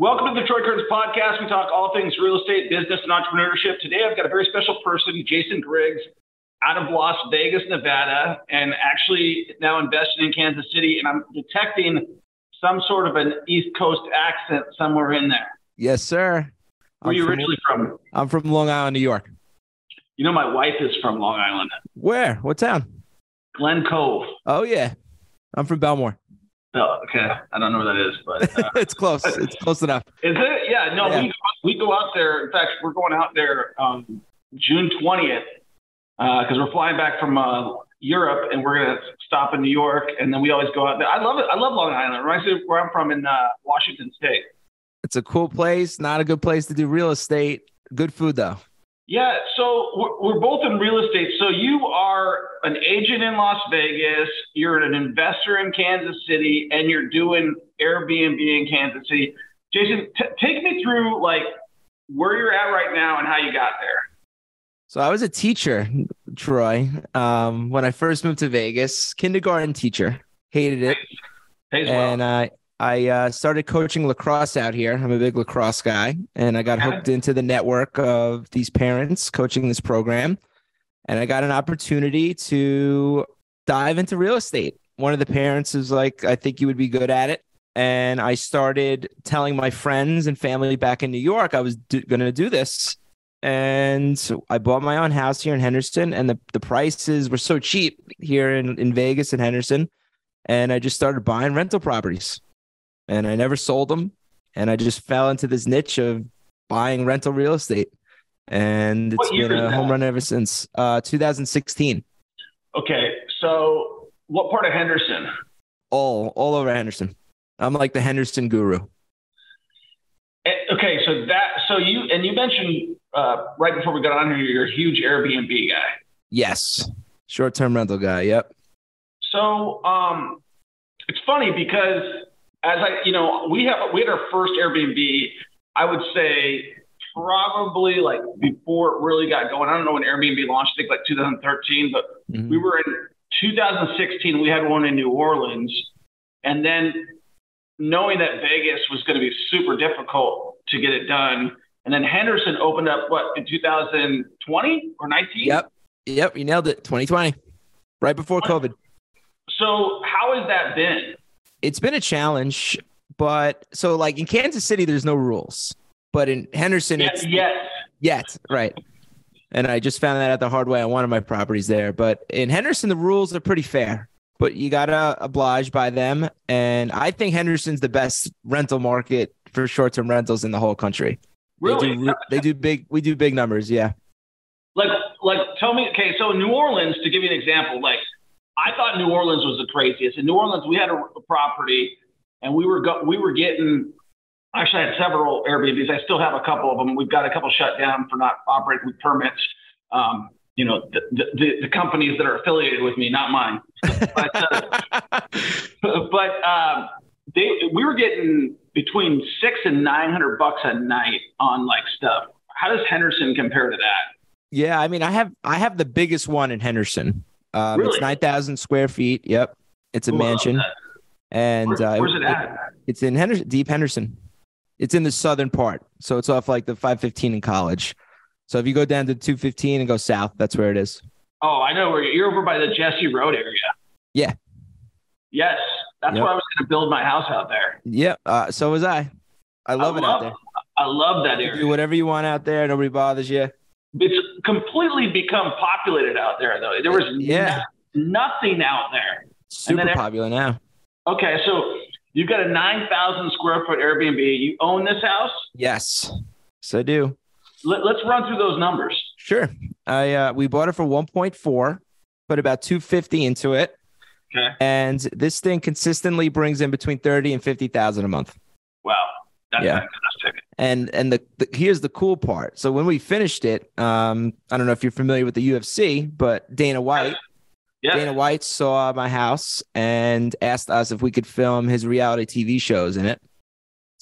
Welcome to the Troy Curtis podcast. We talk all things real estate, business, and entrepreneurship. Today, I've got a very special person, Jason Griggs, out of Las Vegas, Nevada, and actually now invested in Kansas City. And I'm detecting some sort of an East Coast accent somewhere in there. Yes, sir. Where are I'm you from- originally from? I'm from Long Island, New York. You know, my wife is from Long Island, Where? What town? Glen Cove. Oh yeah, I'm from Bellmore. Oh, okay. I don't know where that is, but uh, it's close. It's close enough. is it? Yeah, no, Yeah. We, we go out there. In fact, we're going out there um, June 20th because we're flying back from uh, Europe and we're going to stop in New York. And then we always go out there. I love it. I love Long Island. It reminds me of where I'm from in uh, Washington State. It's a cool place. Not a good place to do real estate. Good food though. Yeah, so we're, we're both in real estate. So you are an agent in Las Vegas, you're an investor in Kansas City, and you're doing Airbnb in Kansas City. Jason, t- take me through like where you're at right now and how you got there. So I was a teacher, Troy, um, when I first moved to Vegas. Kindergarten teacher. Hated it. Pays well. and I I uh, started coaching lacrosse out here. I'm a big lacrosse guy, and I got hooked into the network of these parents coaching this program, and I got an opportunity to dive into real estate. One of the parents was like, "I think you would be good at it," and I started telling my friends and family back in New York I was do- going to do this. And so I bought my own house here in Henderson, and the, the prices were so cheap here in, in Vegas and Henderson and I just started buying rental properties. And I never sold them. And I just fell into this niche of buying rental real estate. And it's been a home run ever since uh, 2016. Okay, so what part of Henderson? All all over Henderson. I'm like the Henderson guru. Eh, Okay, so that so you and you mentioned uh, right before we got on here, you're a huge Airbnb guy. Yes. Short term rental guy. Yep. So um, it's funny because as I, you know, we have we had our first Airbnb. I would say probably like before it really got going. I don't know when Airbnb launched. I think like 2013, but Mhm. we were in 2016. We had one in New Orleans, and then knowing that Vegas was going to be super difficult to get it done, and then Henderson opened up what in 2020 or 19. Yep. Yep. You nailed it. 2020. Right before COVID. So how has that been? It's been a challenge, but so like in Kansas City, there's no rules, but in Henderson, Yes, it's yes. yet right. And I just found that out the hard way on one of my properties there. But in Henderson, the rules are pretty fair, but you gotta oblige by them. And I think Henderson's the best rental market for short-term rentals in the whole country. Really? They do, they do big. We do big numbers. Yeah. like like tell me okay so new orleans to give you an example like i thought new orleans was the craziest. In new orleans we had a, a property and we were go, we were getting actually i had several airbnbs. I still have a couple of them we've got a couple shut down for not operating with permits. Um, you know the, the, the, companies that are affiliated with me not mine. But, uh, but um, they we were getting between six and nine hundred bucks a night on like stuff. How does henderson compare to that? Yeah, I mean, I have I have the biggest one in Henderson. Um, Really? It's nine thousand square feet. Yep, it's a Ooh, love mansion, and Where- uh, where's it at? It's in Henderson, deep Henderson. It's in the southern part, so it's off like the five fifteen in College. So if you go down to two fifteen and go south, that's where it is. Oh, I know where you're, you're over by the Jesse Road area. Yeah. Yes, that's Yep. where I was going to build my house out there. Yep. uh, so was I. I love it out there. I love that You do whatever you want out there. Nobody bothers you. It's completely become populated out there, though. There was Yeah. no- nothing out there. Super then- popular now. Okay, so you've got a 9,000 square foot Airbnb. You own this house? Yes, so I do. Let, let's run through those numbers. Sure. I uh, we bought it for one point four, put about two fifty into it. Okay. And this thing consistently brings in between thirty and fifty thousand a month. Wow. That's Yeah. fantastic. And and the, the here's the cool part. So when we finished it, um, I don't know if you're familiar with the UFC, but Dana White, Yeah. Dana White saw my house and asked us if we could film his reality TV shows in it.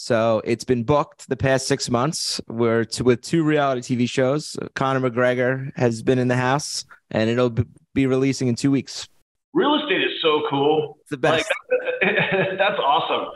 So it's been booked the past six months. We're to, with two reality TV shows. Conor McGregor has been in the house, and it'll be releasing in two weeks. Real estate is so cool. It's the best. Like, that's awesome.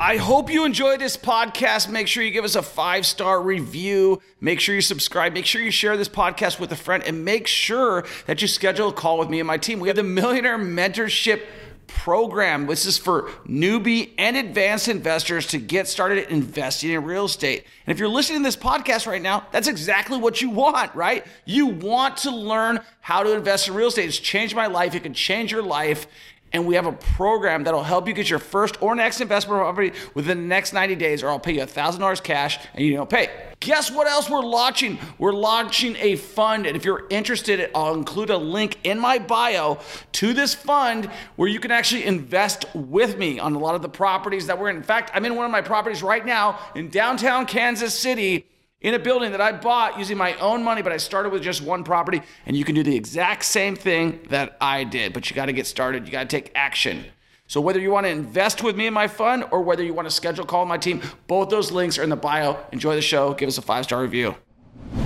I hope you enjoyed this podcast. Make sure you give us a five star review. Make sure you subscribe. Make sure you share this podcast with a friend. And make sure that you schedule a call with me and my team. We have the Millionaire Mentorship program. This is for newbie and advanced investors to get started investing in real estate. And if you're listening to this podcast right now, that's exactly what you want, right? You want to learn how to invest in real estate. It's changed my life. It can change your life and we have a program that'll help you get your first or next investment property within the next 90 days, or I'll pay you $1,000 cash and you don't pay. Guess what else we're launching? We're launching a fund. And if you're interested, I'll include a link in my bio to this fund where you can actually invest with me on a lot of the properties that we're in. In fact, I'm in one of my properties right now in downtown Kansas City in a building that I bought using my own money, but I started with just one property. And you can do the exact same thing that I did, but you got to get started. You got to take action. So whether you want to invest with me in my fund or whether you want to schedule a call with my team, both those links are in the bio. Enjoy the show. Give us a five star review.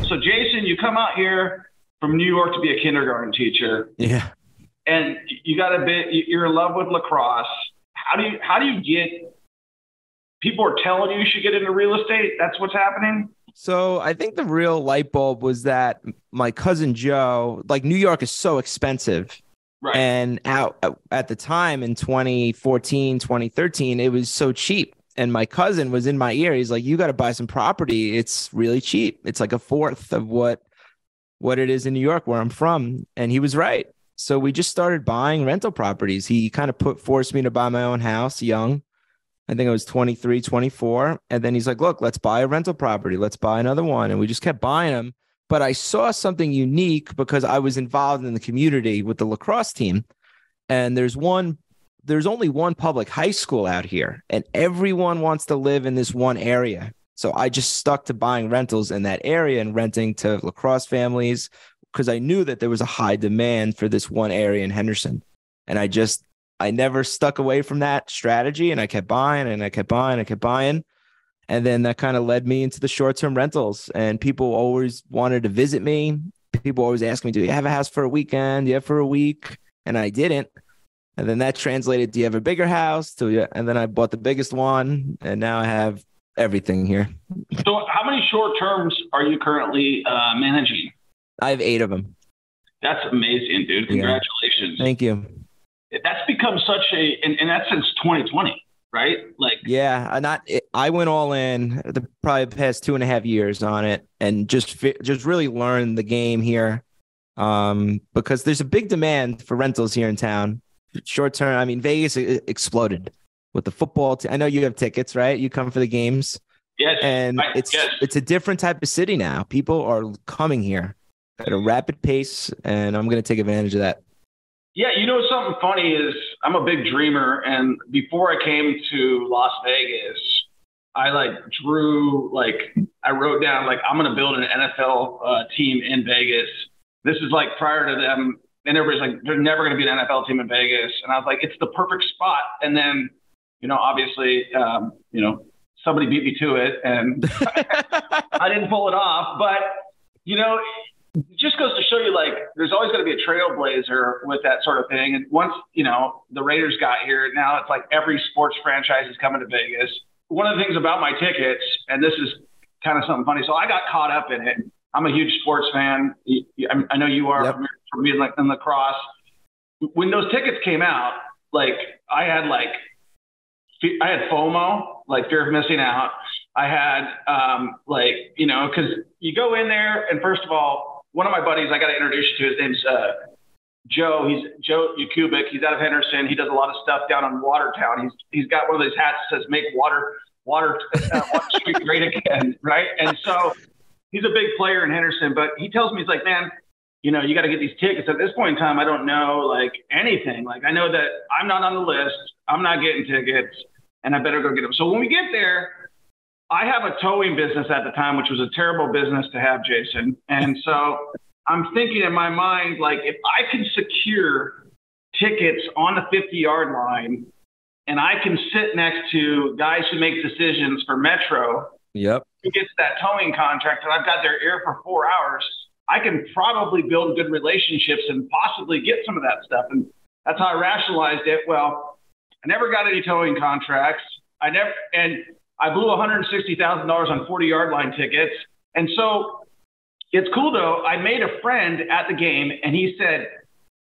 So Jason, you come out here from New York to be a kindergarten teacher. Yeah. And you got a bit. You're in love with lacrosse. How do you how do you get? People are telling you you should get into real estate. That's what's happening. So I think the real light bulb was that my cousin Joe, like New York is so expensive. Right. And out uh, at the time in 2014, 2013, it was so cheap. And my cousin was in my ear. He's like, "You got to buy some property. It's really cheap. It's like a fourth of what what it is in New York, where I'm from." And he was right. So we just started buying rental properties. He kind of put forced me to buy my own house young. I think I was 23, 24. And then he's like, look, let's buy a rental property. Let's buy another one. And we just kept buying them. But I saw something unique because I was involved in the community with the lacrosse team. And there's one, there's only one public high school out here, and everyone wants to live in this one area. So I just stuck to buying rentals in that area and renting to lacrosse families because I knew that there was a high demand for this one area in Henderson. And I just I never stuck away from that strategy and I kept buying and I kept buying, and I kept buying. And then that kind of led me into the short term rentals. And people always wanted to visit me. People always ask me, Do you have a house for a weekend? Do you have for a week? And I didn't. And then that translated, Do you have a bigger house? To and then I bought the biggest one. And now I have everything here. So, how many short terms are you currently uh, managing? I have eight of them. That's amazing, dude. Congratulations. Yeah. Thank you that's become such a, and, and that's since 2020, right? Like, yeah, not. I went all in the probably past two and a half years on it, and just just really learned the game here, um, because there's a big demand for rentals here in town. Short term, I mean, Vegas exploded with the football. T- I know you have tickets, right? You come for the games. Yes, and I, it's yes. it's a different type of city now. People are coming here at a rapid pace, and I'm going to take advantage of that. Yeah, you know something funny is I'm a big dreamer, and before I came to Las Vegas, I like drew like I wrote down like I'm gonna build an NFL uh, team in Vegas. This is like prior to them, and everybody's like, there's never gonna be an NFL team in Vegas, and I was like, it's the perfect spot. And then, you know, obviously, um, you know, somebody beat me to it, and I didn't pull it off, but you know, just goes to show you like there's always going to be a trailblazer with that sort of thing. And once, you know, the Raiders got here, now it's like every sports franchise is coming to Vegas. One of the things about my tickets, and this is kind of something funny. So I got caught up in it. I'm a huge sports fan. I know you are yep. from being like in lacrosse. When those tickets came out, like I had like I had FOMO, like fear of missing out. I had um, like you know because you go in there and first of all one of my buddies I got to introduce you to. His name's uh, Joe. He's Joe Yakubik. He's out of Henderson. He does a lot of stuff down in Watertown. He's he's got one of those hats that says "Make Water Water, uh, water Street Great Again," right? And so he's a big player in Henderson. But he tells me he's like, man, you know, you got to get these tickets. At this point in time, I don't know like anything. Like I know that I'm not on the list. I'm not getting tickets, and I better go get them. So when we get there, I have a towing business at the time, which was a terrible business to have, Jason. And so I'm thinking in my mind, like, if I can secure tickets on the 50 yard line and I can sit next to guys who make decisions for Metro, yep. who gets that towing contract, and I've got their ear for four hours, I can probably build good relationships and possibly get some of that stuff. And that's how I rationalized it. Well, I never got any towing contracts. I never, and I blew $160,000 on 40 yard line tickets. And so it's cool though. I made a friend at the game and he said,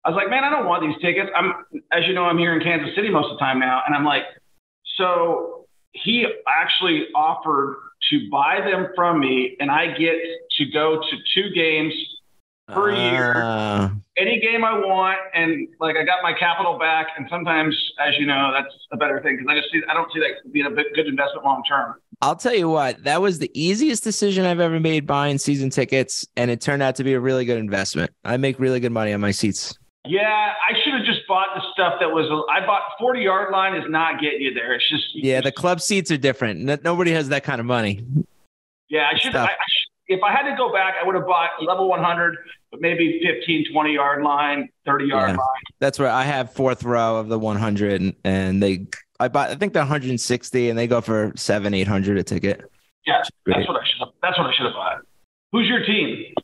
I was like, man, I don't want these tickets. I'm, as you know, I'm here in Kansas City most of the time now. And I'm like, so he actually offered to buy them from me and I get to go to two games per year, Ah, any game I want. And like, I got my capital back. And sometimes, as you know, that's a better thing. Cause I just see, I don't see that being a good investment long term. I'll tell you what, that was the easiest decision I've ever made buying season tickets, and it turned out to be a really good investment. I make really good money on my seats. Yeah, I should have just bought the stuff that was. I bought forty yard line is not getting you there. It's just Yeah, the club seats are different. Nobody has that kind of money. yeah. I should. I, stuff. I should if I had to go back, I would have bought level one hundred, but maybe 15, 20 yard line, thirty yard Yeah. line. That's where I have fourth row of the 100, and, and they, I bought, I think they're 160, and they go for seven, 800 a ticket. Yeah, that's what I should have. That's what I should have bought. Who's your team?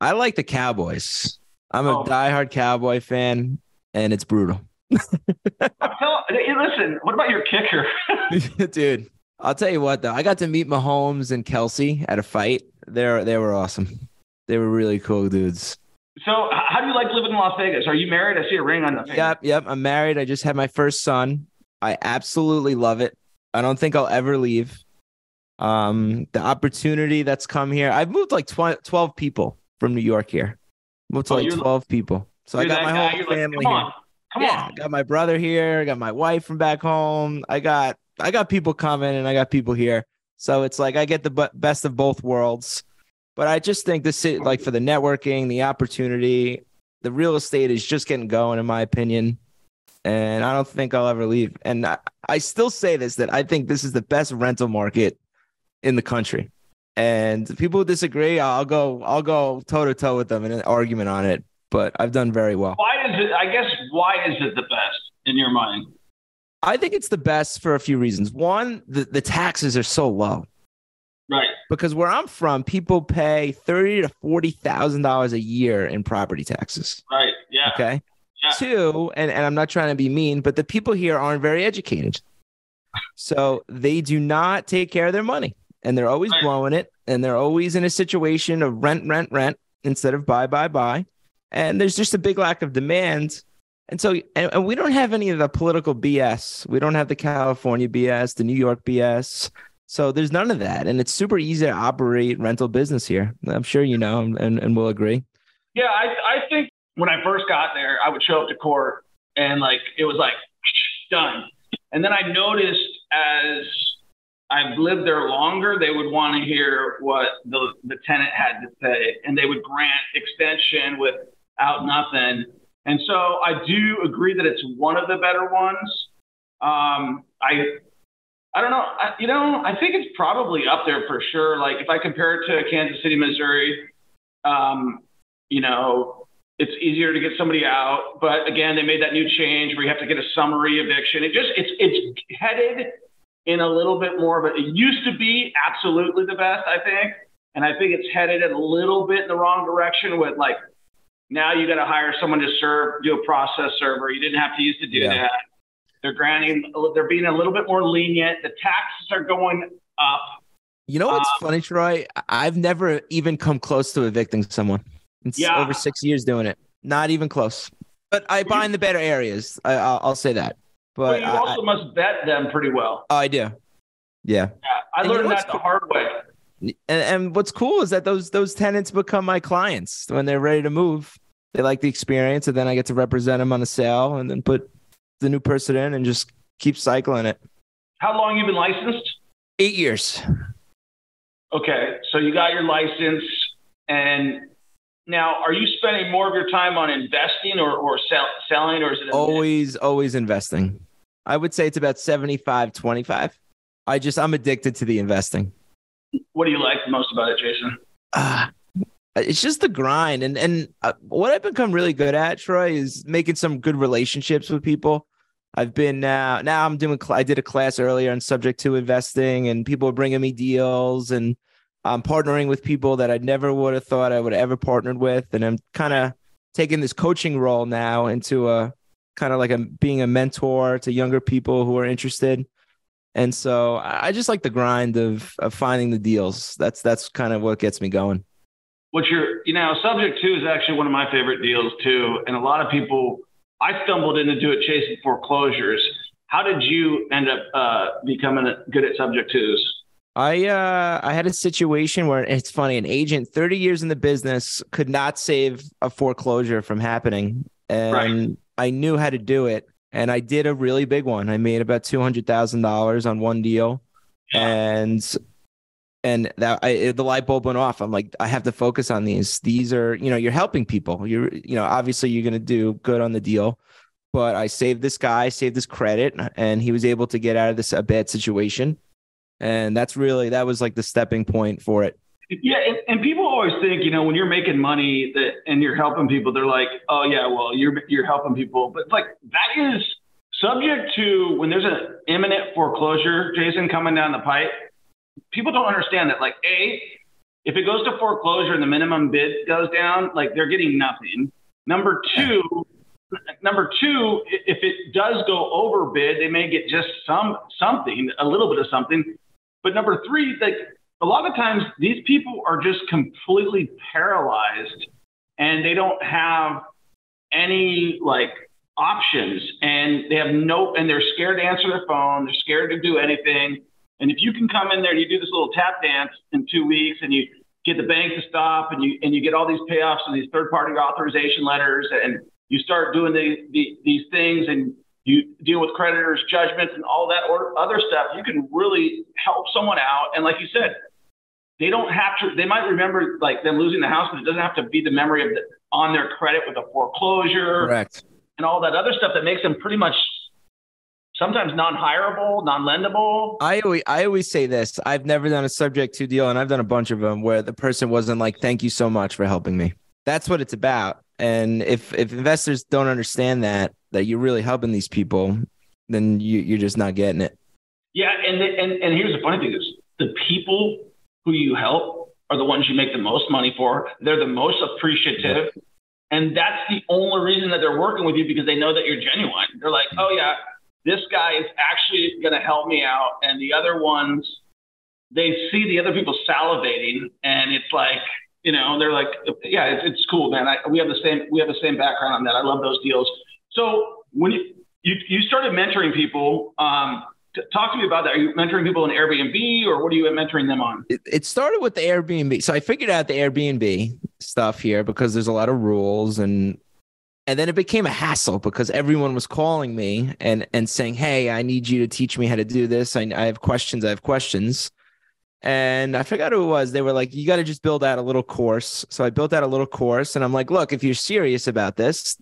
I like the Cowboys. I'm a Oh. diehard Cowboy fan, and it's brutal. Tell, hey, listen. What about your kicker? Dude, I'll tell you what though, I got to meet Mahomes and Kelce at a fight. They're they were awesome. They were really cool dudes. so, how do you like living in Las Vegas? Are you married? I see a ring on the finger. Yep, yep. I'm married. I just had my first son. I absolutely love it. I don't think I'll ever leave. Um, the opportunity that's come here. I've moved like 12, 12 people from New York here. Moved to Oh, like you're- 12 people. So I got my guy, whole you're like, family Come here. on, come yeah, on. I got my brother here. I got my wife from back home. I got I got people coming and I got people here. So it's like I get the best of both worlds. But I just think this is like for the networking, the opportunity, the real estate is just getting going, in my opinion. And I don't think I'll ever leave. And I, I still say this that I think this is the best rental market in the country. And people disagree, I'll go I'll go toe to toe with them in an argument on it. But I've done very well. Why is it? I guess why is it the best in your mind? I think it's the best for a few reasons. One, the, the taxes are so low Right. because where I'm from, people pay thirty to forty thousand dollars a year in property taxes. Right. Yeah. Okay. Yeah. Two, and, and I'm not trying to be mean, but the people here aren't very educated. So they do not take care of their money and they're always Right. blowing it and they're always in a situation of rent, rent, rent instead of buy, buy, buy. And there's just a big lack of demand. And so, and, and we don't have any of the political BS. We don't have the California BS, the New York BS. So there's none of that. And it's super easy to operate rental business here. I'm sure you know and, and, will agree. Yeah, I, I think when I first got there, I would show up to court and like it was like done. And then I noticed as I've lived there longer, they would want to hear what the, the tenant had to say and they would grant extension without nothing. And so I do agree that it's one of the better ones. Um, I I don't know. I, you know, I think it's probably up there for sure. Like if I compare it to Kansas City, Missouri, um, you know, it's easier to get somebody out. But again, they made that new change where you have to get a summary eviction. It just it's it's headed in a little bit more of a. It used to be absolutely the best, I think, and I think it's headed in a little bit in the wrong direction with like now you got to hire someone to serve, do a process server. You didn't have to use to do Yeah. that. They're granting, they're being a little bit more lenient. The taxes are going up. You know what's um, funny, Troy? I've never even come close to evicting someone. It's Yeah. over six years doing it. Not even close. But I buy in the better areas. I, I'll, I'll say that. But But you I, I, also must vet them pretty well. oh, I do. Yeah. Yeah, I And you know learned that the hard way. And, and what's cool is that those those tenants become my clients when they're ready to move. They like the experience, and then I get to represent them on the sale, and then put the new person in, and just keep cycling it. How long you been licensed? Eight years. Okay, so you got your license, and now are you spending more of your time on investing or, or sell, selling, or is it a always always investing i would say it's about 75 25 i just i'm addicted to the investing What do you like most about it, Jason? Ah, it's just the grind. And and uh, what i've become really good at troy is making some good relationships with people. I've been now now i'm doing i did a class earlier on subject to investing and people are bringing me deals and i'm partnering with people that i never would have thought i would ever partnered with. And i'm kind of taking this coaching role now into a kind of like a being a mentor to younger people who are interested And so I just like the grind of of finding the deals. That's that's kind of what gets me going. What you're, you know, subject to is actually one of my favorite deals too. And a lot of people, I stumbled into it chasing foreclosures. How did you end up uh, becoming good at subject twos? I uh, I had a situation where it's funny. An agent, thirty years in the business, could not save a foreclosure from happening, and right. I knew how to do it and I did a really big one. I made about two hundred thousand dollars on one deal, and and that I, the light bulb went off. I'm like, I have to focus on these. These are, you know, you're helping people. You're, you know, obviously you're going to do good on the deal, but I saved this guy, saved this credit, and he was able to get out of this a bad situation, and that's really that was like the stepping point for it. Yeah, and, and, people always think, you know, when you're making money that and you're helping people, they're like, oh yeah, well you're you're helping people, but like that is subject to when there's an imminent foreclosure, Jason, coming down the pipe. People don't understand that. Like, a, if it goes to foreclosure and the minimum bid goes down, like they're getting nothing. Number two, number two, if it does go over bid, they may get just some something, a little bit of something. But number three, like a lot of times these people are just completely paralyzed and they don't have any like options. And they have no and they're scared to answer their phone. They're scared to do anything. And if you can come in there and you do this little tap dance in two weeks and you get the bank to stop and you and you get all these payoffs and these third party authorization letters and you start doing the, the, these things and you deal with creditors judgments and all that or other stuff you can really help someone out. And like you said they don't have to they might remember like them losing the house but it doesn't have to be the memory of the, on their credit with a foreclosure correct. and all that other stuff that makes them pretty much sometimes non-hireable non-lendable. I always i always say this i've never done a subject to deal and i've done a bunch of them where the person wasn't like thank you so much for helping me. That's what it's about and if if investors don't understand that that you're really helping these people then you, you're just not getting it yeah and, the, and and here's the funny thing is the people who you help are the ones you make the most money for. They're the most appreciative. And that's the only reason that they're working with you because they know that you're genuine. They're like, oh, yeah, this guy is actually going to help me out. And the other ones, they see the other people salivating and it's like, you know, they're like, yeah, it's, it's cool, man. I, we have the same, we have the same background on that. I love those deals. So when you, you, you started mentoring people, um, talk to me about that. Are you mentoring people in Airbnb or what are you mentoring them on? It, it, started with the Airbnb. So I figured out the Airbnb stuff here because there's a lot of rules and and then it became a hassle because everyone was calling me and and saying, "Hey, I need you to teach me how to do this. I, I have questions. I have questions." And I forgot who it was. They were like, "You got to just build out a little course." So I built out a little course, and I'm like, "Look, if you're serious about this,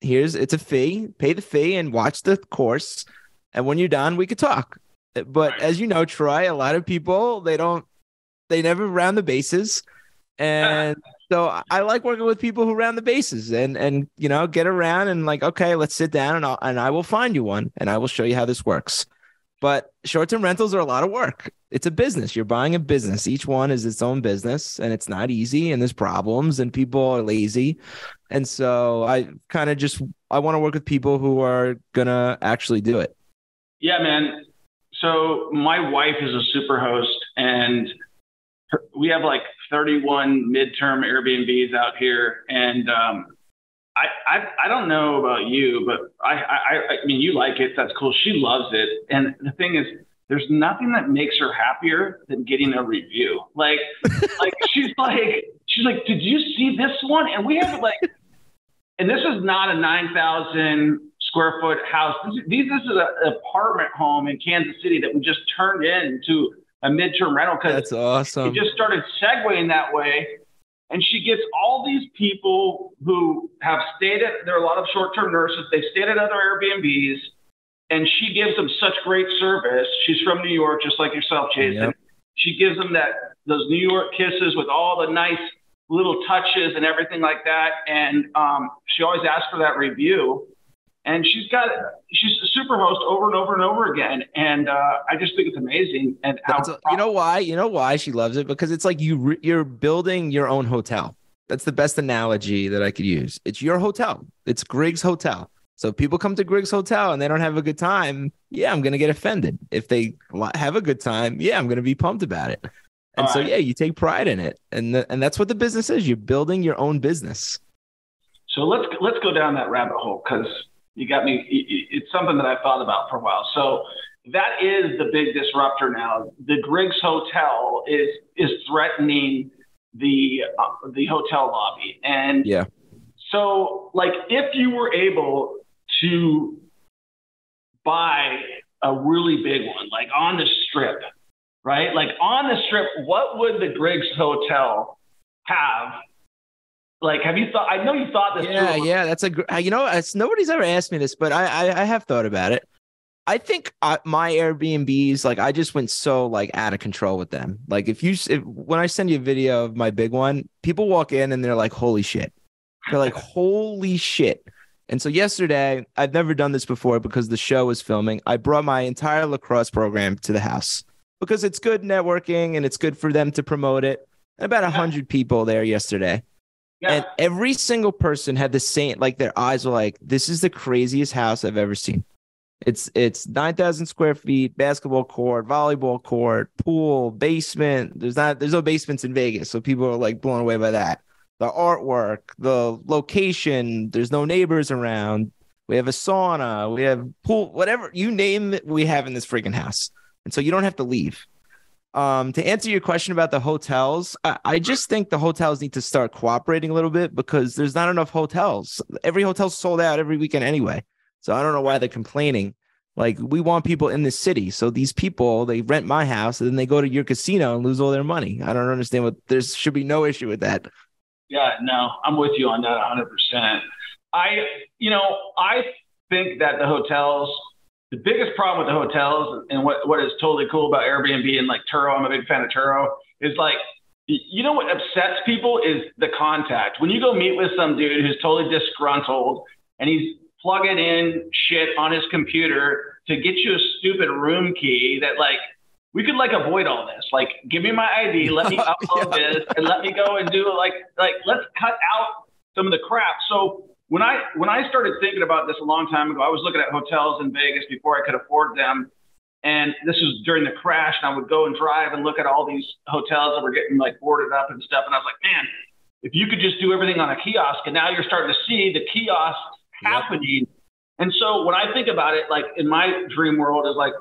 here's it's a fee. Pay the fee and watch the course." and when you're done, we could talk. But as you know, Troy, a lot of people they don't they never round the bases, and so I like working with people who round the bases and and you know get around and like okay, let's sit down and I'll, and I will find you one and I will show you how this works. But short-term rentals are a lot of work. It's a business. You're buying a business. Each one is its own business, and it's not easy. And there's problems, and people are lazy. And so I kind of just I want to work with people who are gonna actually do it. Yeah, man. So my wife is a super host, and we have like 31 midterm Airbnbs out here, and um, I, I I don't know about you, but I, I I mean you like it. That's cool. She loves it, and the thing is, there's nothing that makes her happier than getting a review. Like like she's like she's like, did you see this one? And we have like, and this is not a 9,000 square foot house. This, this is an apartment home in Kansas City that we just turned into a midterm rental because that's awesome. It just started segueing that way. And she gets all these people who have stayed at, there are a lot of short term nurses, they've stayed at other Airbnbs, and she gives them such great service. She's from New York, just like yourself, Jason. Yep. She gives them that, those New York kisses with all the nice little touches and everything like that. And um, she always asks for that review and she's got she's a super host over and over and over again and uh, i just think it's amazing and how a, you know why you know why she loves it because it's like you you're building your own hotel that's the best analogy that i could use it's your hotel it's Griggs hotel So if people come to Griggs Hotel and they don't have a good time, yeah, I'm gonna get offended. If they have a good time, yeah, I'm gonna be pumped about it. And All so right. yeah, you take pride in it, and the, and that's what the business is. You're building your own business. So let's let's go down that rabbit hole because you got me. it- it- It's something that I've thought about for a while. So that is the big disruptor now. The Griggs Hotel is is threatening the uh, the hotel lobby, and Yeah. So like, if you were able to buy a really big one, like on the strip, right? Like on the strip, what would the Griggs Hotel have? Like, have you thought? I know you thought this. Yeah, through. yeah, that's a gr- uh, you know, it's, nobody's ever asked me this, but I I, I have thought about it. I think I, my Airbnbs, like I just went so like out of control with them. Like if you if, when I send you a video of my big one, people walk in and they're like, "Holy shit!" They're like, "Holy shit!" And so yesterday, I've never done this before because the show was filming. I brought my entire lacrosse program to the house because it's good networking and it's good for them to promote it. About a hundred people there yesterday. Yeah. And every single person had the same, like their eyes were like, "This is the craziest house I've ever seen." It's it's nine thousand square feet, basketball court, volleyball court, pool, basement. There's not there's no basements in Vegas, so people are like blown away by that. The artwork, the location. There's no neighbors around. We have a sauna. We have pool. Whatever you name it, we have in this freaking house, and so you don't have to leave. Um, to answer your question about the hotels, I, I just think the hotels need to start cooperating a little bit because there's not enough hotels. Every hotel's sold out every weekend anyway. So I don't know why they're complaining. Like we want people in the city. So these people, they rent my house and then they go to your casino and lose all their money. I don't understand what there should be no issue with that. Yeah, no, I'm with you on that 100%. I, you know, I think that the hotels, the biggest problem with the hotels and what, what is totally cool about Airbnb and like Turo, I'm a big fan of Turo, is like, you know what upsets people is the contact. When you go meet with some dude who's totally disgruntled and he's plugging in shit on his computer to get you a stupid room key that like we could like avoid all this. Like, give me my ID, let me upload this, and let me go and do like like let's cut out some of the crap. So when I when I started thinking about this a long time ago, I was looking at hotels in Vegas before I could afford them. And this was during the crash, and I would go and drive and look at all these hotels that were getting like boarded up and stuff. And I was like, man, if you could just do everything on a kiosk, and now you're starting to see the kiosks Yep. happening. And so when I think about it, like in my dream world, is like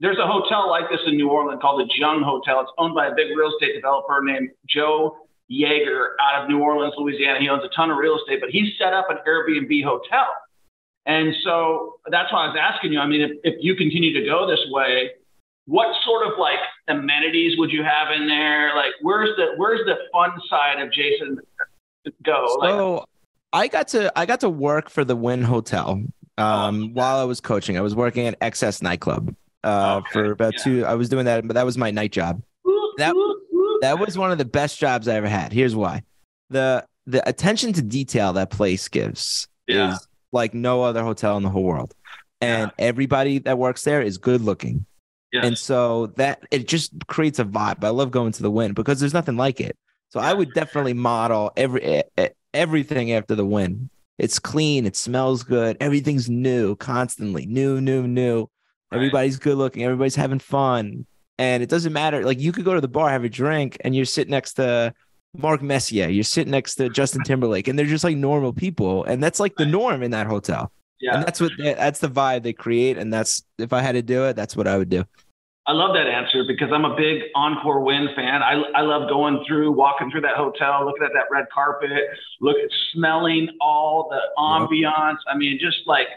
there's a hotel like this in New Orleans called the Jung Hotel. It's owned by a big real estate developer named Joe Jaeger out of New Orleans, Louisiana. He owns a ton of real estate, but he set up an Airbnb hotel. And so that's why I was asking you. I mean, if, if you continue to go this way, what sort of like amenities would you have in there? Like, where's the where's the fun side of Jason go? like, So I got to I got to work for the Wynn Hotel um, while I was coaching. I was working at XS nightclub uh, Okay, for about yeah. two. I was doing that, but that was my night job. that- That was one of the best jobs I ever had. Here's why: the the attention to detail that place gives Yeah. is like no other hotel in the whole world, and everybody that works there is good looking. Yes. And so that it just creates a vibe. I love going to the Wynn because there's nothing like it. So I would definitely model every everything after the Wynn. It's clean, it smells good, everything's new, constantly new, new, new. Right. Everybody's good looking, everybody's having fun, and it doesn't matter. Like you could go to the bar, have a drink, and you're sitting next to Mark Messier, you're sitting next to Justin Timberlake, and they're just like normal people, and that's like the norm in that hotel. yeah. And that's what that's the vibe they create, and that's if I had to do it, that's what I would do. I love that answer because I'm a big Encore Wynn fan. I, I love going through, walking through that hotel, looking at that red carpet, look at smelling all the ambiance. I mean, just like,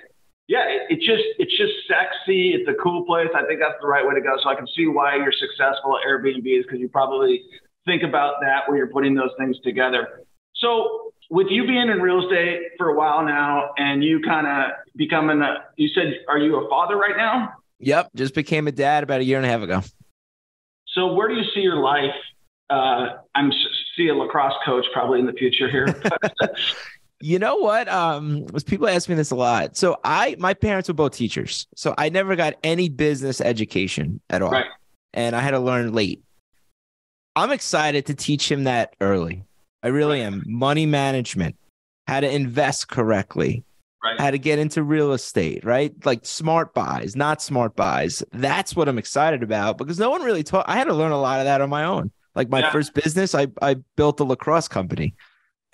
yeah, it, it just it's just sexy. It's a cool place. I think that's the right way to go. So I can see why you're successful at Airbnb is because you probably think about that when you're putting those things together. So with you being in real estate for a while now, and you kind of becoming a, you said, are you a father right now? Yep, just became a dad about a year and a half ago. So where do you see your life? Uh, I'm see a lacrosse coach probably in the future here. You know what? Um, was people ask me this a lot. So I, my parents were both teachers, so I never got any business education at all, Right. and I had to learn late. I'm excited to teach him that early. I really am. Money management, how to invest correctly, Right. how to get into real estate, right? Like smart buys, not smart buys. That's what I'm excited about because no one really taught. I had to learn a lot of that on my own. Like my Yeah. first business, I I built a lacrosse company,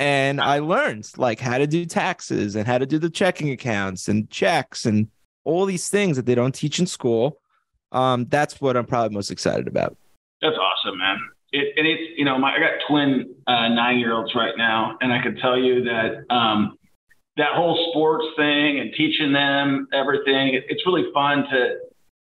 and I learned like how to do taxes and how to do the checking accounts and checks and all these things that they don't teach in school. Um, that's what I'm probably most excited about. That's awesome, man. It, and it's you know, my I got twin uh, nine year olds right now, and I can tell you that um, that whole sports thing and teaching them everything, it, it's really fun to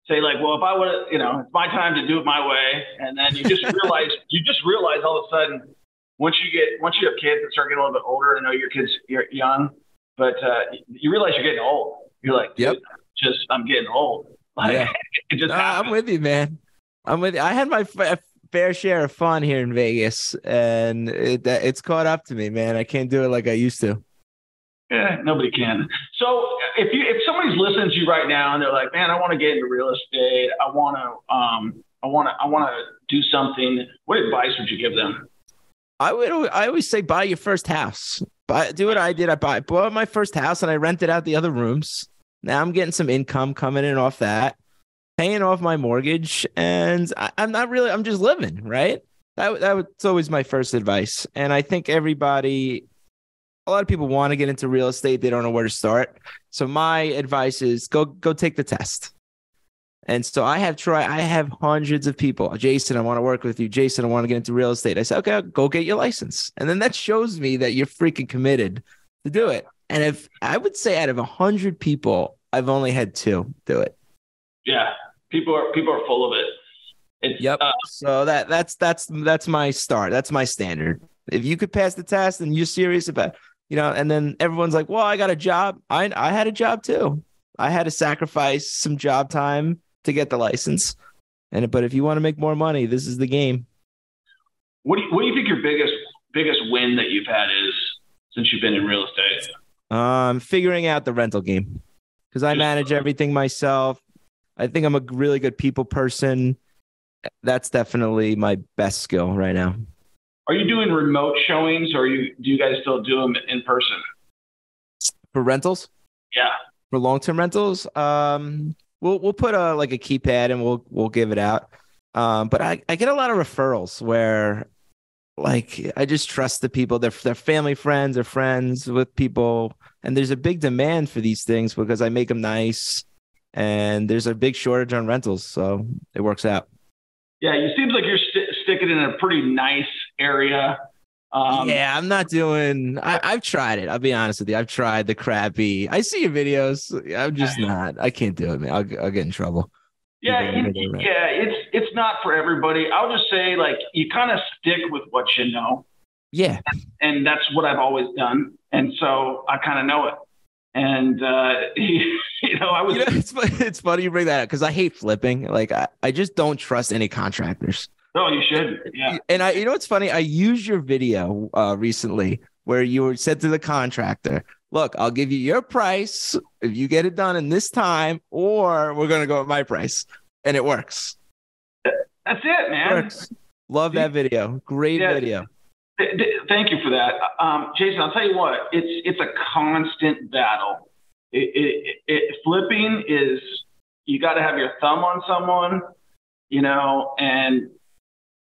say like, well, if I would, you know, it's my time to do it my way, and then you just realize you just realize all of a sudden once you get once you have kids that start getting a little bit older, I know your kids you're young, but uh, you realize you're getting old. You're like, Yep. Just I'm getting old. Like, Yeah. it just No. I'm with you, man. I'm with you. I had my fa- fair share of fun here in Vegas, and it, it's caught up to me, man. I can't do it like I used to. Yeah, nobody can. So if you if somebody's listening to you right now and they're like, man, I want to get into real estate. I want to um I want to I want to do something. What advice would you give them? I would. I always say buy your first house. Buy, do what I did. I buy, bought my first house and I rented out the other rooms. Now I'm getting some income coming in off that, paying off my mortgage, and I, I'm not really. I'm just living, right? That that was always my first advice, and I think everybody, a lot of people want to get into real estate. They don't know where to start. So my advice is go go take the test. And so I have tried, I have hundreds of people. Jason, I want to work with you. Jason, I want to get into real estate. I said, okay, go get your license. And then that shows me that you're freaking committed to do it. And if I would say out of a hundred people, I've only had two do it. Yeah, people are people are full of it. It's, Yep. Uh, So that that's that's that's my start. That's my standard. If you could pass the test and you're serious about, you know, and then everyone's like, "Well, I got a job." I I had a job too. I had to sacrifice some job time to get the license. And but if you want to make more money, this is the game. what do you, what do you think your biggest biggest win that you've had is since you've been in real estate? Um, figuring out the rental game because I manage everything myself. I think I'm a really good people person. That's definitely my best skill right now. Are you doing remote showings, or you do you guys still do them in person? For rentals, Yeah. for long term rentals, um, we'll we'll put a like a keypad and we'll we'll give it out. Um, but I, I get a lot of referrals where like I just trust the people. They're they're family friends or friends with people, and there's a big demand for these things because I make them nice, and there's a big shortage on rentals, so it works out. Yeah, it seems like you're st- sticking in a pretty nice area. Um, yeah, I'm not doing. I, I've tried it. I'll be honest with you. I've tried the crappy. I see your videos. I'm just not. I can't do it, man. I'll, I'll get in trouble. Yeah, Yeah, yeah, it's it's not for everybody. I'll just say like you kind of stick with what you know, Yeah, and that's what I've always done, and so I kind of know it. And uh, you know, I was you know, it's it's funny you bring that up because I hate flipping. Like I, I just don't trust any contractors. No, you should, yeah, And I, you know, what's funny? I used your video uh, recently where you were said to the contractor, "Look, I'll give you your price if you get it done in this time, or we're gonna go at my price," and it works. that's it, man. works. Love that video. Great Yeah. video. Th- th- Thank you for that, um, Jason. I'll tell you what, it's it's a constant battle. It, it, it, flipping is you got to have your thumb on someone, you know, and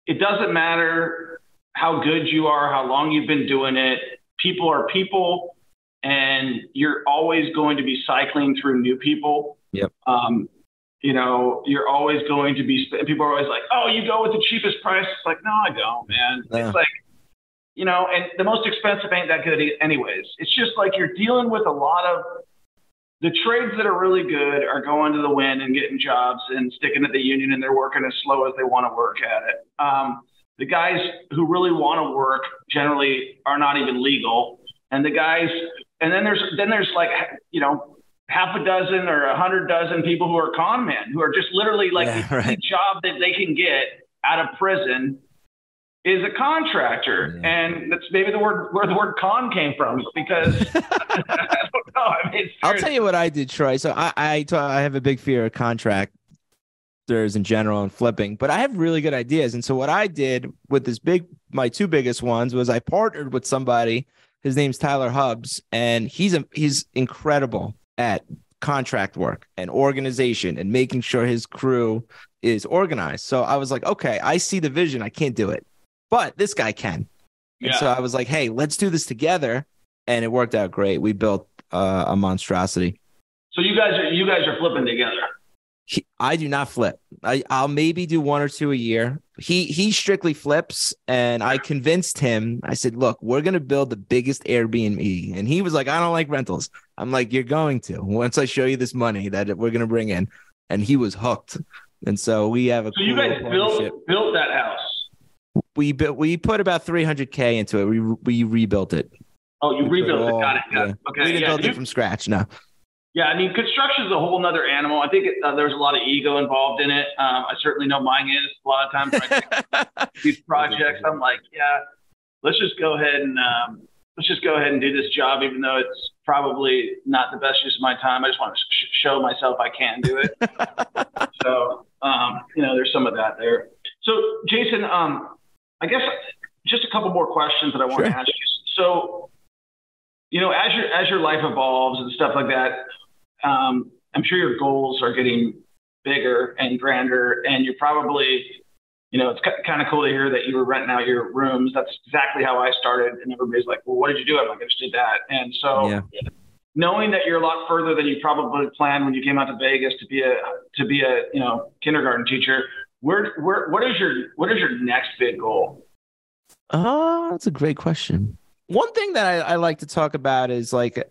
it doesn't matter how good you are, how long you've been doing it. People are people, and you're always going to be cycling through new people. Yep. Um, you know, you're always going to be. People are always like, "Oh, you go with the cheapest price." It's like, no, I don't, man. It's like you know, and the most expensive ain't that good anyways. It's just like you're dealing with a lot of the trades that are really good are going to the wind and getting jobs and sticking to the union and they're working as slow as they want to work at it. Um, the guys who really want to work generally are not even legal, and the guys, and then there's then there's like you know half a dozen or a hundred dozen people who are con men who are just literally like Yeah, the job that they can get out of prison is a contractor, Yeah. and that's maybe the word where the word con came from because I don't know. I mean, I'll tell you what I did, Troy. So I, I have a big fear of contractors in general and flipping, but I have really good ideas. And so what I did with this big, my two biggest ones was I partnered with somebody. His name's Tyler Hubs, and he's a, he's incredible at contract work and organization and making sure his crew is organized. So I was like, okay, I see the vision. I can't do it, but this guy can. And so I was like, hey, let's do this together. And it worked out great. We built uh, a monstrosity. So you guys are you guys are flipping together. He, I do not flip. I, I'll maybe do one or two a year. He he strictly flips, and I convinced him. I said, "Look, we're gonna build the biggest Airbnb," and he was like, "I don't like rentals." I'm like, "You're going to once I show you this money that we're gonna bring in," and he was hooked. And so we have a So you guys built built that house. We built we put about 300k into it. We we rebuilt it. Oh, you We rebuilt it. all- Got it. Got yeah. it. Okay. we didn't yeah, build you- it from scratch. No. Yeah, I mean, construction is a whole other animal. I think it, uh, there's a lot of ego involved in it. Um, I certainly know mine is. A lot of times when I take these projects, I'm like, yeah, let's just go ahead and um, let's just go ahead and do this job, even though it's probably not the best use of my time. I just want to sh- show myself I can do it. so, um, you know, there's some of that there. So, Jason, um, I guess just a couple more questions that I want Sure. to ask you. So, you know, as your as your life evolves and stuff like that, um, I'm sure your goals are getting bigger and grander, and you're probably, you know, it's kind of cool to hear that you were renting out your rooms. That's exactly how I started, and everybody's like, "Well, what did you do?" I'm like, "I just did that." And so, Yeah. knowing that you're a lot further than you probably planned when you came out to Vegas to be a to be a you know kindergarten teacher, where where what is your what is your next big goal? Oh, that's a great question. One thing that I, I like to talk about is like,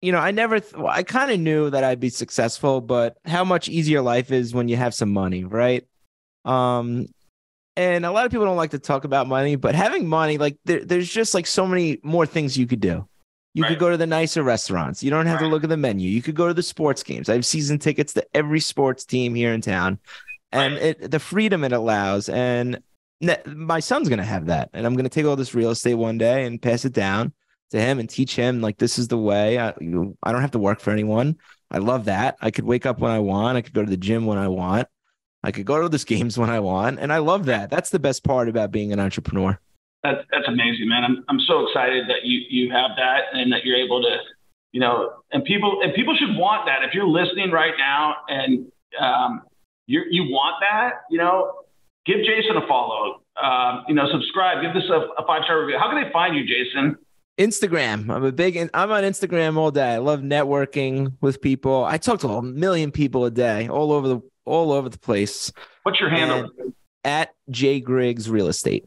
you know, I never, th- I kind of knew that I'd be successful, but how much easier life is when you have some money, right? Um, and a lot of people don't like to talk about money, but having money, like, there, there's just like so many more things you could do. You Right. could go to the nicer restaurants. You don't have to look at the menu. You could go to the sports games. I have season tickets to every sports team here in town, and Right. it, the freedom it allows. And my son's gonna have that, and I'm gonna take all this real estate one day and pass it down to him and teach him like this is the way. I, you, I don't have to work for anyone. I love that. I could wake up when I want. I could go to the gym when I want. I could go to those games when I want, and I love that. That's the best part about being an entrepreneur. That's that's amazing, man. I'm I'm so excited that you you have that and that you're able to, you know, and people and people should want that. If you're listening right now and um, you you want that, you know, give Jason a follow. Um, you know, subscribe. Give this a, a five star review. How can they find you, Jason? Instagram. I'm a big. I'm on Instagram all day. I love networking with people. I talk to a million people a day, all over the all over the place. What's your handle? At J Griggs Real Estate.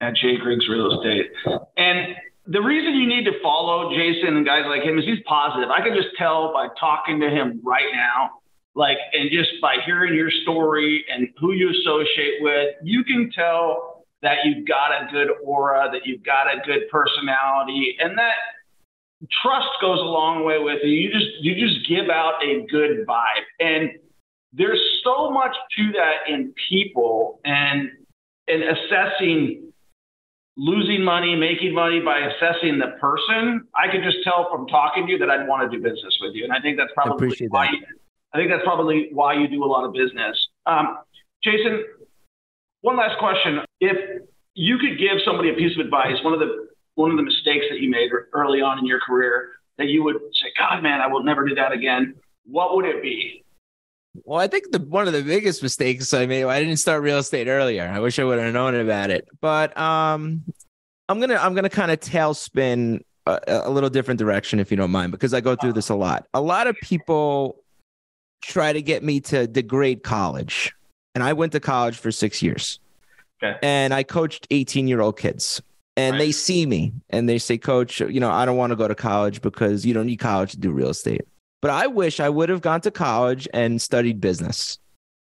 at Jay Griggs Real Estate. And the reason you need to follow Jason and guys like him is he's positive. I can just tell by talking to him right now, like, and just by hearing your story and who you associate with, you can tell that you've got a good aura, that you've got a good personality, and that trust goes a long way with you. You just you just give out a good vibe. And there's so much to that in people and in assessing losing money, making money by assessing the person, I could just tell from talking to you that I'd want to do business with you. And I think that's probably why that. I think that's probably why you do a lot of business. Um, Jason, one last question. If you could give somebody a piece of advice, one of the one of the mistakes that you made early on in your career that you would say, God, man, I will never do that again. What would it be? Well, I think the one of the biggest mistakes I made. I didn't start real estate earlier. I wish I would have known about it. But um, I'm gonna I'm gonna kind of tailspin a, a little different direction if you don't mind, because I go through this a lot. A lot of people try to get me to degrade college, and I went to college for six years, Okay. and I coached 18 year old kids. And Right. they see me and they say, Coach, you know, I don't want to go to college because you don't need college to do real estate. But I wish I would have gone to college and studied business.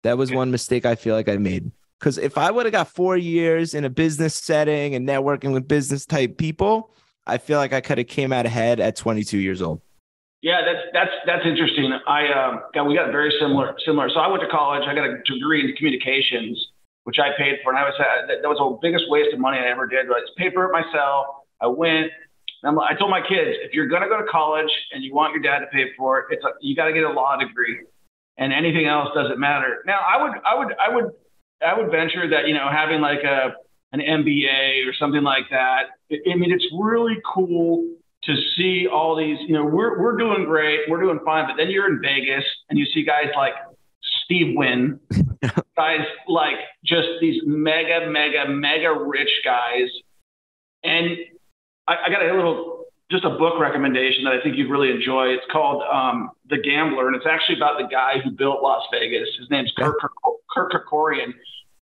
That was Okay. one mistake I feel like I made. Because if I would have got four years in a business setting and networking with business type people, I feel like I could have came out ahead at 22 years old. Yeah, that's that's that's interesting. I um, got we got very similar similar. So I went to college. I got a degree in communications, which I paid for, and I was uh, that, that was the biggest waste of money I ever did. I just paid for it myself. I went. I'm, I told my kids, if you're gonna go to college and you want your dad to pay for it, it's a, you got to get a law degree, and anything else doesn't matter. Now, I would I would I would I would venture that you know having like a an MBA or something like that. I mean, it's really cool to see all these. You know, we're we're doing great, we're doing fine, but then you're in Vegas and you see guys like Steve Wynn, guys like just these mega, mega, mega rich guys, and I, I got a little just a book recommendation that I think you'd really enjoy. It's called um, The Gambler, and it's actually about the guy who built Las Vegas. His name's Kirk, Kirk Kerkorian.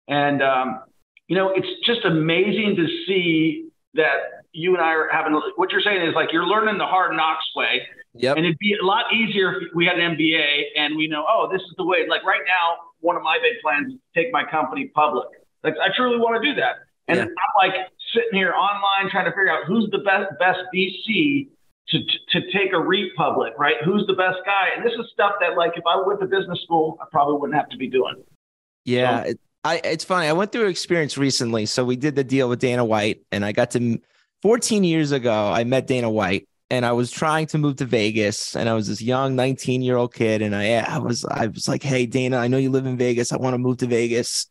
And, um, you know, it's just amazing to see that you and I are having what you're saying is like you're learning the hard knocks way. Yep. And it'd be a lot easier if we had an MBA and we know, oh, this is the way. Like right now, one of my big plans is to take my company public. Like I truly want to do that. And yeah. I'm like sitting here online trying to figure out who's the best best VC to, to, to take a REIT public, right? Who's the best guy? And this is stuff that, like, if I went to business school, I probably wouldn't have to be doing. Yeah, so, it, I, it's funny. I went through an experience recently. So we did the deal with Dana White, and I got to 14 years ago. I met Dana White, and I was trying to move to Vegas, and I was this young 19 year old kid, and I I was I was like, hey Dana, I know you live in Vegas. I want to move to Vegas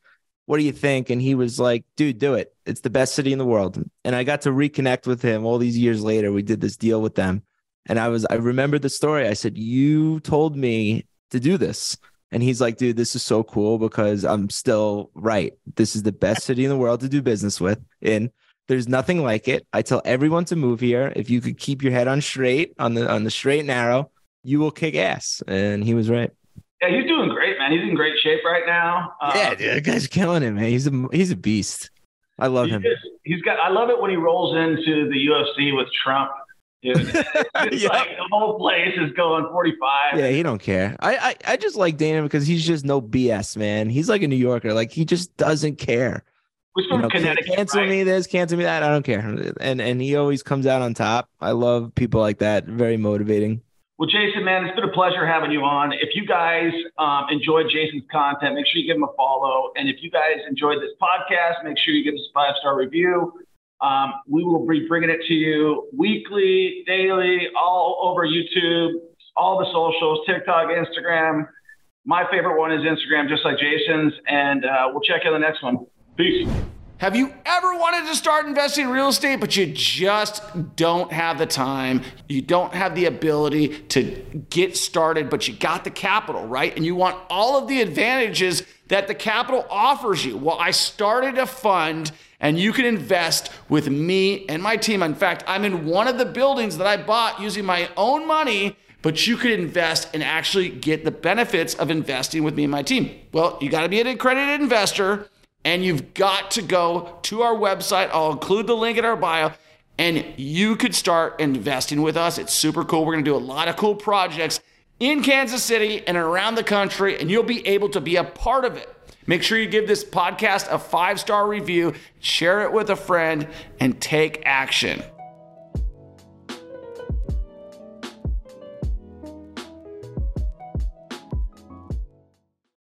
what do you think? And he was like, dude, do it. It's the best city in the world. And I got to reconnect with him all these years later. We did this deal with them. And I was, I remember the story. I said, you told me to do this. And he's like, dude, this is so cool because I'm still right. This is the best city in the world to do business with. And there's nothing like it. I tell everyone to move here. If you could keep your head on straight, on the on the straight and narrow, you will kick ass. And he was right. Yeah, he's doing great, man. He's in great shape right now. Um, yeah, dude, that guy's killing it, man. He's a he's a beast. I love him. Just, he's got. I love it when he rolls into the UFC with Trump. Dude, it's yep. like the whole place is going 45. Yeah, he don't care. I, I I just like Dana because he's just no BS, man. He's like a New Yorker. Like he just doesn't care. We're from you know, Connecticut. Cancel right? me this, cancel me that. I don't care. And and he always comes out on top. I love people like that. Very motivating. Well, Jason, man, it's been a pleasure having you on. If you guys um, enjoyed Jason's content, make sure you give him a follow. And if you guys enjoyed this podcast, make sure you give us a five star review. Um, we will be bringing it to you weekly, daily, all over YouTube, all the socials, TikTok, Instagram. My favorite one is Instagram, just like Jason's. And uh, we'll check in the next one. Peace. Have you ever wanted to start investing in real estate, but you just don't have the time? You don't have the ability to get started, but you got the capital, right? And you want all of the advantages that the capital offers you. Well, I started a fund and you can invest with me and my team. In fact, I'm in one of the buildings that I bought using my own money but you could invest and actually get the benefits of investing with me and my team. Well, you got to be an accredited investor and you've got to go to our website. I'll include the link in our bio and you could start investing with us. It's super cool. We're going to do a lot of cool projects in Kansas City and around the country, and you'll be able to be a part of it. Make sure you give this podcast a five star review, share it with a friend, and take action.